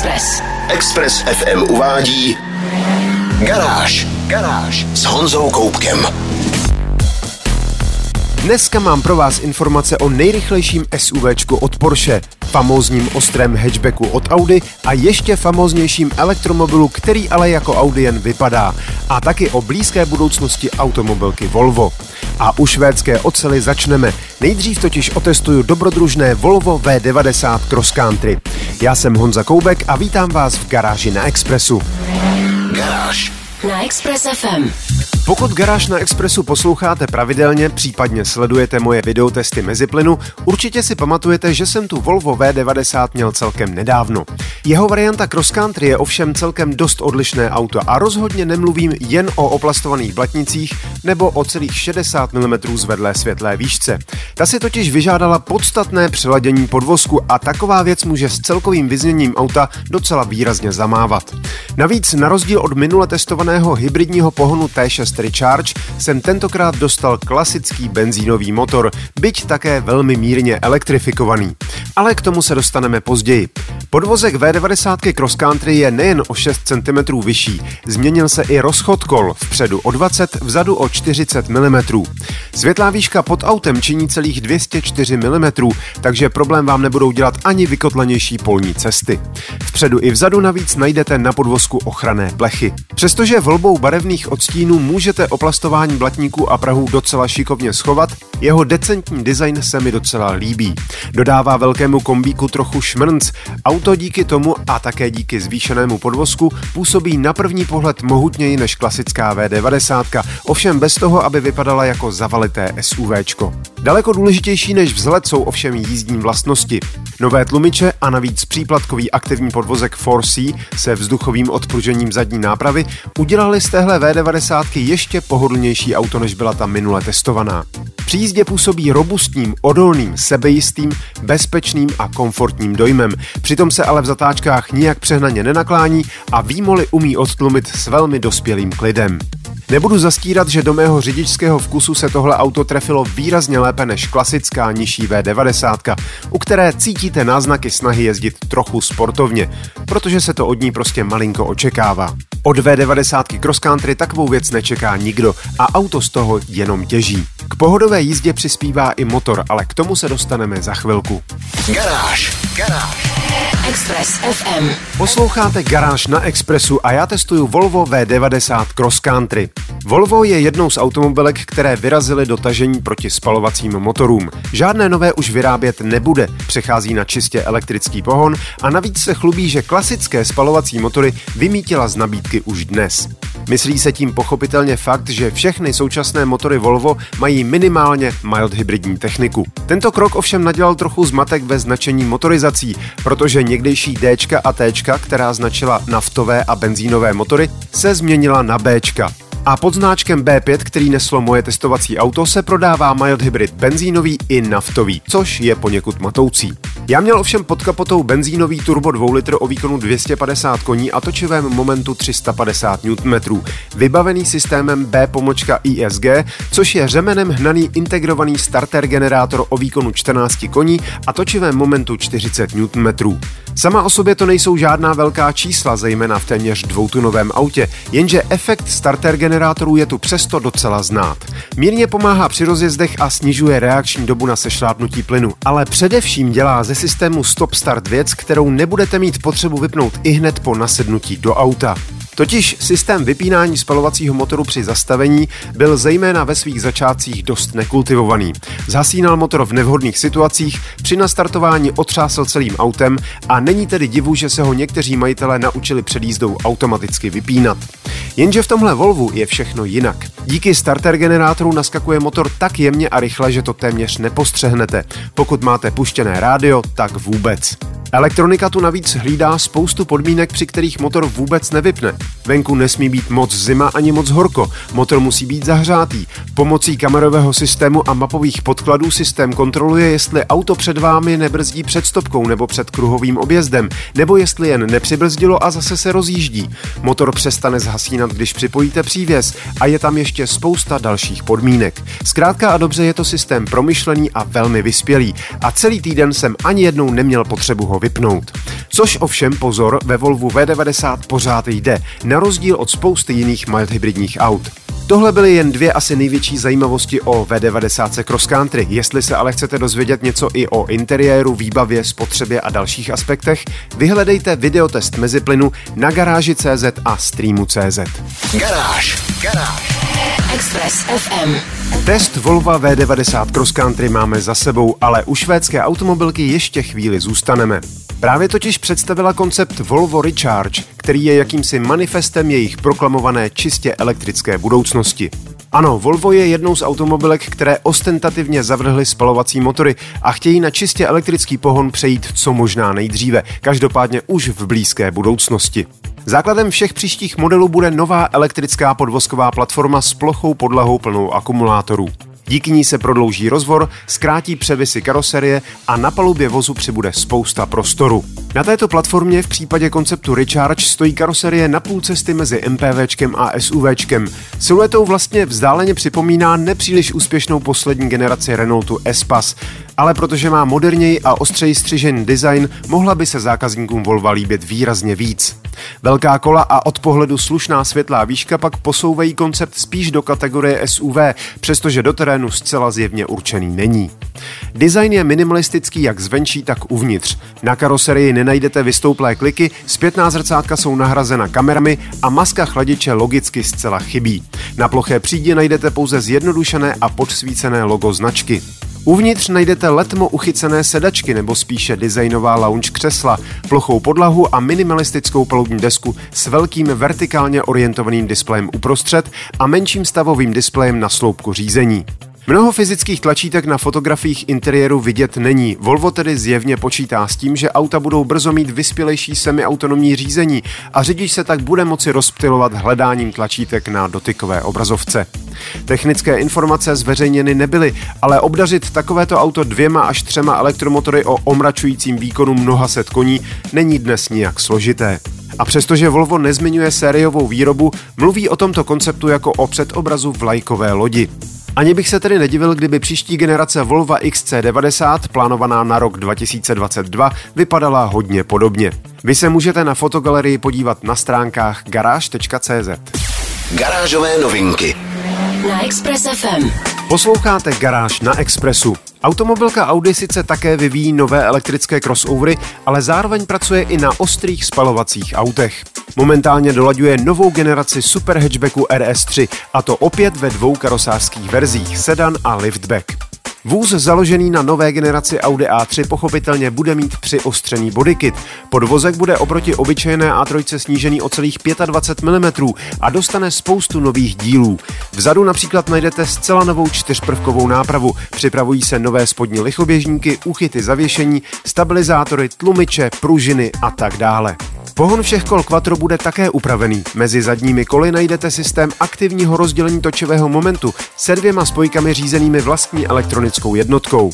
Express. Express FM uvádí Garáž. Garáž s Honzou Koupkem. Dneska mám pro vás informace o nejrychlejším SUVčku od Porsche, famózním ostrém hatchbacku od Audi a ještě famóznějším elektromobilu, který ale jako Audi jen vypadá. A taky o blízké budoucnosti automobilky Volvo. A u švédské ocely začneme. Nejdřív totiž otestuju dobrodružné Volvo V90 Cross Country. Já jsem Honza Koubek a vítám vás v garáži na Expressu. Garáž. Na Express FM. Pokud Garáž na Expressu posloucháte pravidelně, případně sledujete moje videotesty meziplynu, určitě si pamatujete, že jsem tu Volvo V90 měl celkem nedávno. Jeho varianta Cross Country je ovšem celkem dost odlišné auto a rozhodně nemluvím jen o oplastovaných blatnicích nebo o celých 60 mm zvedlé světlé výšce. Ta si totiž vyžádala podstatné přeladění podvozku a taková věc může s celkovým vyzněním auta docela výrazně zamávat. Navíc na rozdíl od minule testovaného hybridního pohonu T6 Recharge jsem tentokrát dostal klasický benzínový motor, byť také velmi mírně elektrifikovaný. Ale k tomu se dostaneme později. Podvozek V90 Cross Country je nejen o 6 cm vyšší, změnil se i rozchod kol, vpředu o 20, vzadu o 40 mm. Světlá výška pod autem činí celých 204 mm, takže problém vám nebudou dělat ani vykotlenější polní cesty. Vpředu i vzadu navíc najdete na podvozku ochranné plechy. Přestože volbou barevných odstínů můžete oplastování blatníků a prahů docela šikovně schovat, jeho decentní design se mi docela líbí. Dodává velkému kombíku trochu šmrnc, auto díky tomu a také díky zvýšenému podvozku působí na první pohled mohutněji než klasická V90, ovšem bez toho, aby vypadala jako zavalité SUVčko. Daleko důležitější než vzhled jsou ovšem jízdní vlastnosti. Nové tlumiče a navíc příplatkový aktivní podvozek 4C se vzduchovým odpružením zadní nápravy udělali z téhle V90 ještě pohodlnější auto, než byla ta minule testovaná. Při jízdě působí robustním, odolným, sebejistým, bezpečným a komfortním dojmem. Přitom se ale v zatáčkách nijak přehnaně nenaklání a výmoly umí odtlumit s velmi dospělým klidem. Nebudu zastírat, že do mého řidičského vkusu se tohle auto trefilo výrazně lépe než klasická nižší V90, u které cítíte náznaky snahy jezdit trochu sportovně, protože se to od ní prostě malinko očekává. Od V90 Cross Country takovou věc nečeká nikdo a auto z toho jenom těží. K pohodové jízdě přispívá i motor, ale k tomu se dostaneme za chvilku. Garáž. Garáž. Express FM. Posloucháte Garáž na Expressu a já testuju Volvo V90 Cross Country. Volvo je jednou z automobilek, které vyrazily do tažení proti spalovacím motorům. Žádné nové už vyrábět nebude, přechází na čistě elektrický pohon a navíc se chlubí, že klasické spalovací motory vymítila z nabídky už dnes. Myslí se tím pochopitelně fakt, že všechny současné motory Volvo mají minimálně mild hybridní techniku. Tento krok ovšem nadělal trochu zmatek ve značení motorizací, protože někdejší D a T, která značila naftové a benzínové motory, se změnila na B. A pod znáčkem B5, který neslo moje testovací auto, se prodává mild hybrid benzínový i naftový, což je poněkud matoucí. Já měl ovšem pod kapotou benzínový turbo 2 litr o výkonu 250 koní a točivém momentu 350 Nm, vybavený systémem B pomočka ISG, což je řemenem hnaný integrovaný starter generátor o výkonu 14 koní a točivém momentu 40 Nm. Sama o sobě to nejsou žádná velká čísla, zejména v téměř dvoutunovém autě, jenže efekt starter generátorů je tu přesto docela znát. Mírně pomáhá při rozjezdech a snižuje reakční dobu na sešlápnutí plynu, ale především dělá ze systému Stop Start věc, kterou nebudete mít potřebu vypnout i hned po nasednutí do auta. Totiž systém vypínání spalovacího motoru při zastavení byl zejména ve svých začátcích dost nekultivovaný. Zhasínal motor v nevhodných situacích, při nastartování otřásl celým autem a není tedy divu, že se ho někteří majitelé naučili před jízdou automaticky vypínat. Jenže v tomhle Volvu je všechno jinak. Díky starter generátoru naskakuje motor tak jemně a rychle, že to téměř nepostřehnete. Pokud máte puštěné rádio, tak vůbec. Elektronika tu navíc hlídá spoustu podmínek, při kterých motor vůbec nevypne. Venku nesmí být moc zima ani moc horko, motor musí být zahřátý. Pomocí kamerového systému a mapových podkladů systém kontroluje, jestli auto před vámi nebrzdí před stopkou nebo před kruhovým objezdem, nebo jestli jen nepřibrzdilo a zase se rozjíždí. Motor přestane zhasínat, když připojíte přívěs a je tam ještě spousta dalších podmínek. Zkrátka a dobře je to systém promyšlený a velmi vyspělý a celý týden jsem ani jednou neměl potřebu ho vypnout. Což ovšem pozor, ve Volvo V90 pořád jde, na rozdíl od spousty jiných mild hybridních aut. Tohle byly jen dvě asi největší zajímavosti o V90 Cross Country. Jestli se ale chcete dozvědět něco i o interiéru, výbavě, spotřebě a dalších aspektech, vyhledejte videotest meziplynu na garáži.cz a streamu.cz. Garáž. Garáž. Express FM. Test Volvo V90 Cross Country máme za sebou, ale u švédské automobilky ještě chvíli zůstaneme. Právě totiž představila koncept Volvo Recharge, který je jakýmsi manifestem jejich proklamované čistě elektrické budoucnosti. Ano, Volvo je jednou z automobilek, které ostentativně zavrhly spalovací motory a chtějí na čistě elektrický pohon přejít co možná nejdříve, každopádně už v blízké budoucnosti. Základem všech příštích modelů bude nová elektrická podvozková platforma s plochou podlahou plnou akumulátorů. Díky ní se prodlouží rozvor, zkrátí převisy karoserie a na palubě vozu přibude spousta prostoru. Na této platformě v případě konceptu Recharge stojí karoserie na půl cesty mezi MPVčkem a SUVčkem. Siluetou vlastně vzdáleně připomíná nepříliš úspěšnou poslední generaci Renaultu Espas, ale protože má moderněji a ostřeji střižen design, mohla by se zákazníkům Volva líbit výrazně víc. Velká kola a od pohledu slušná světlá výška pak posouvají koncept spíš do kategorie SUV, přestože do terénu zcela zjevně určený není. Design je minimalistický jak zvenčí, tak uvnitř. Na karoserii nenajdete vystouplé kliky, zpětná zrcátka jsou nahrazena kamerami a maska chladiče logicky zcela chybí. Na ploché přídi najdete pouze zjednodušené a podsvícené logo značky. Uvnitř najdete letmo uchycené sedačky nebo spíše designová lounge křesla, plochou podlahu a minimalistickou palubní desku s velkým vertikálně orientovaným displejem uprostřed a menším stavovým displejem na sloupku řízení. Mnoho fyzických tlačítek na fotografiích interiéru vidět není. Volvo tedy zjevně počítá s tím, že auta budou brzo mít vyspělejší semiautonomní řízení a řidič se tak bude moci rozptilovat hledáním tlačítek na dotykové obrazovce. Technické informace zveřejněny nebyly, ale obdařit takovéto auto dvěma až třema elektromotory o omračujícím výkonu mnoha set koní není dnes nijak složité. A přestože Volvo nezmiňuje sériovou výrobu, mluví o tomto konceptu jako o předobrazu vlajkové lodi. Ani bych se tedy nedivil, kdyby příští generace Volvo XC90, plánovaná na rok 2022, vypadala hodně podobně. Vy se můžete na fotogalerii podívat na stránkách garáž.cz. Garážové novinky. Na Express FM. Posloucháte Garáž na Expressu. Automobilka Audi sice také vyvíjí nové elektrické crossovery, ale zároveň pracuje i na ostrých spalovacích autech. Momentálně dolaďuje novou generaci super hatchbacku RS3 a to opět ve dvou karosářských verzích, sedan a liftback. Vůz založený na nové generaci Audi A3 pochopitelně bude mít přiostřený bodykit. Podvozek bude oproti obyčejné A3 snížený o celých 25 mm a dostane spoustu nových dílů. Vzadu například najdete zcela novou čtyřprvkovou nápravu, připravují se nové spodní lichoběžníky, uchyty zavěšení, stabilizátory, tlumiče, pružiny a tak dále. Pohon všech kol Quattro bude také upravený. Mezi zadními koly najdete systém aktivního rozdělení točivého momentu se dvěma spojkami řízenými vlastní elektronickou jednotkou.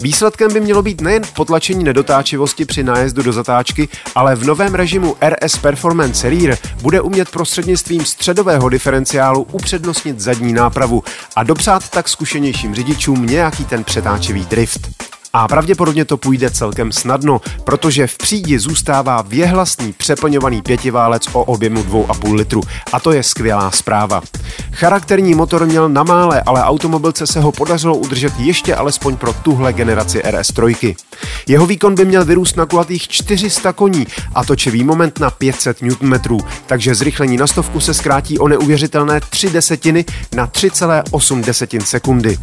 Výsledkem by mělo být nejen potlačení nedotáčivosti při nájezdu do zatáčky, ale v novém režimu RS Performance Rear bude umět prostřednictvím středového diferenciálu upřednostnit zadní nápravu a dopřát tak zkušenějším řidičům nějaký ten přetáčivý drift. A pravděpodobně to půjde celkem snadno, protože v přídi zůstává věhlasný přeplňovaný pětiválec o objemu 2,5 litru. A to je skvělá zpráva. Charakterní motor měl na mále, ale automobilce se ho podařilo udržet ještě alespoň pro tuhle generaci RS3. Jeho výkon by měl vyrůst na kulatých 400 koní a točivý moment na 500 Nm, takže zrychlení na stovku se zkrátí o neuvěřitelné 3 desetiny na 3,8 sekundy.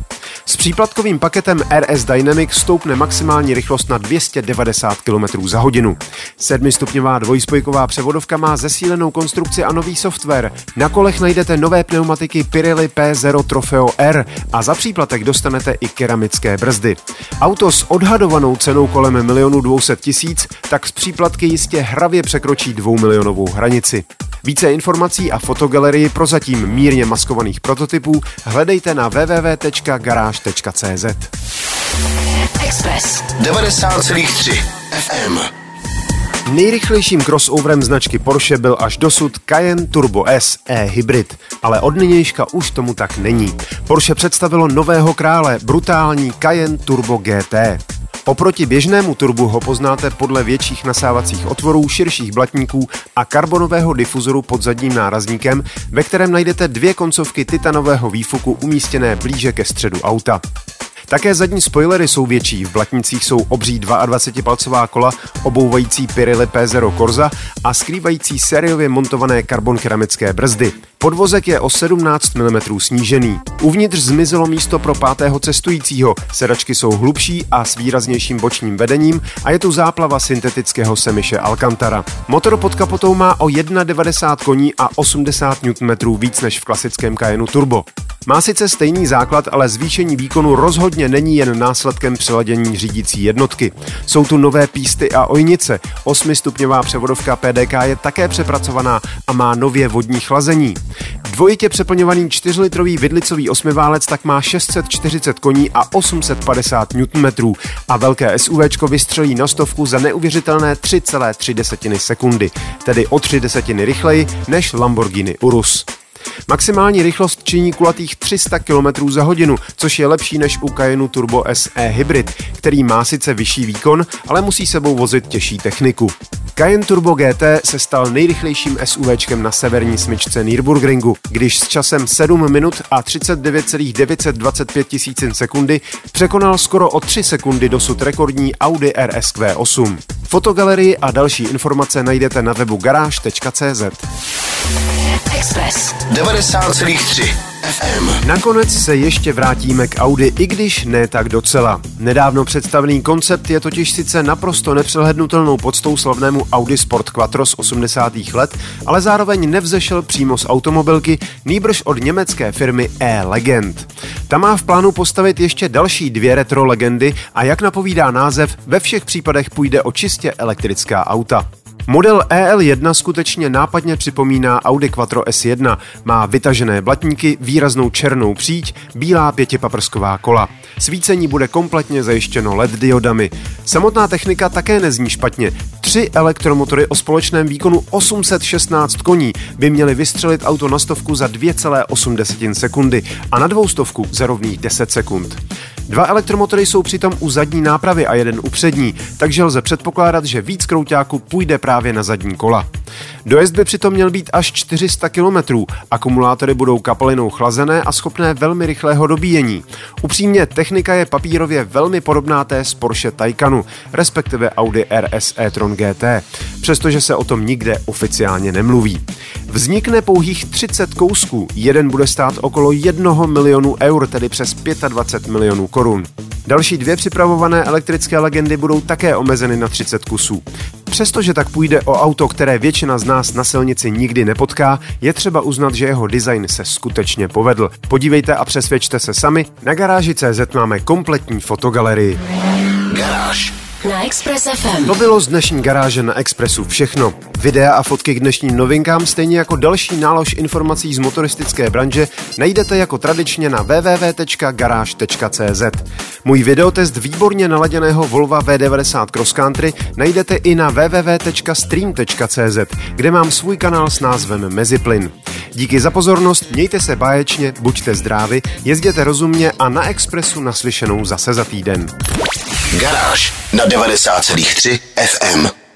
S příplatkovým paketem RS Dynamic stoupne maximální rychlost na 290 km za hodinu. Sedmistupňová dvojspojková převodovka má zesílenou konstrukci a nový software. Na kolech najdete nové pneumatiky Pirelli P0 Trofeo R a za příplatek dostanete i keramické brzdy. Auto s odhadovanou cenou kolem milionu 200 tisíc, tak z příplatky jistě hravě překročí dvou milionovou hranici. Více informací a fotogalerii prozatím mírně maskovaných prototypů hledejte na www.garage.cz. Express. 90,3 FM. Nejrychlejším crossoverem značky Porsche byl až dosud Cayenne Turbo S e-hybrid, ale od nynějška už tomu tak není. Porsche představilo nového krále, brutální Cayenne Turbo GT. Oproti běžnému turbu ho poznáte podle větších nasávacích otvorů, širších blatníků a karbonového difuzoru pod zadním nárazníkem, ve kterém najdete dvě koncovky titanového výfuku umístěné blíže ke středu auta. Také zadní spoilery jsou větší, v blatnicích jsou obří 22-palcová kola obouvající Pirelli P0 Corsa a skrývající sériově montované karbon keramické brzdy. Podvozek je o 17 mm snížený. Uvnitř zmizelo místo pro pátého cestujícího, sedačky jsou hlubší a s výraznějším bočním vedením a je tu záplava syntetického semiše Alcantara. Motor pod kapotou má o 1,90 koní a 80 Nm víc než v klasickém Cayenne Turbo. Má sice stejný základ, ale zvýšení výkonu rozhodně není jen následkem přeladění řídící jednotky. Jsou tu nové písty a ojnice. Osmistupňová převodovka PDK je také přepracovaná a má nově vodní chlazení. Dvojitě přeplňovaný 4-litrový vidlicový osmiválec tak má 640 koní a 850 Nm a velké SUV vystřelí na stovku za neuvěřitelné 3,3 sekundy, tedy o 3 desetiny rychleji než Lamborghini Urus. Maximální rychlost činí kulatých 300 km za hodinu, což je lepší než u Cayenne Turbo SE Hybrid, který má sice vyšší výkon, ale musí sebou vozit těžší techniku. Cayenne Turbo GT se stal nejrychlejším SUVčkem na severní smyčce Nürburgringu, když s časem 7 minut a 39,925 tisícin sekundy překonal skoro o 3 sekundy dosud rekordní Audi RSQ8. Fotogalerii a další informace najdete na webu garáž.cz. Express 90,3 FM. Nakonec se ještě vrátíme k Audi, i když ne tak docela. Nedávno představený koncept je totiž sice naprosto nepřehlednutelnou podstou slavnému Audi Sport Quattro z 80. let, ale zároveň nevzešel přímo z automobilky, nýbrž od německé firmy E-Legend. Ta má v plánu postavit ještě další dvě retro legendy a jak napovídá název, ve všech případech půjde o čistě elektrická auta. Model EL1 skutečně nápadně připomíná Audi Quattro S1. Má vytažené blatníky, výraznou černou příď, bílá pětipaprsková kola. Svícení bude kompletně zajištěno LED diodami. Samotná technika také nezní špatně. Tři elektromotory o společném výkonu 816 koní by měly vystřelit auto na stovku za 2,8 sekundy a na dvoustovku za rovných 10 sekund. Dva elektromotory jsou přitom u zadní nápravy a jeden u přední, takže lze předpokládat, že víc krouťáků půjde právě na zadní kola. Dojezd by přitom měl být až 400 km. Akumulátory budou kapalinou chlazené a schopné velmi rychlého dobíjení. Upřímně, technika je papírově velmi podobná té z Porsche Taycanu, respektive Audi RS e-tron GT, přestože se o tom nikde oficiálně nemluví. Vznikne pouhých 30 kousků, jeden bude stát okolo 1 milionu eur, tedy přes 25 milionů korun. Další dvě připravované elektrické legendy budou také omezeny na 30 kusů. Přestože tak půjde o auto, které většina z nás na silnici nikdy nepotká, je třeba uznat, že jeho design se skutečně povedl. Podívejte a přesvědčte se sami, na garáži CZ máme kompletní fotogalerii. Garáž. Na Express FM. To bylo z dnešní garáže na Expressu všechno. Videa a fotky k dnešním novinkám, stejně jako další nálož informací z motoristické branže, najdete jako tradičně na www.garage.cz. Můj videotest výborně naladěného Volva V90 Cross Country najdete i na www.stream.cz, kde mám svůj kanál s názvem Meziplyn. Díky za pozornost, mějte se báječně, buďte zdraví, jezděte rozumně a na Expressu naslyšenou zase za týden. Garáž na 90,3 FM.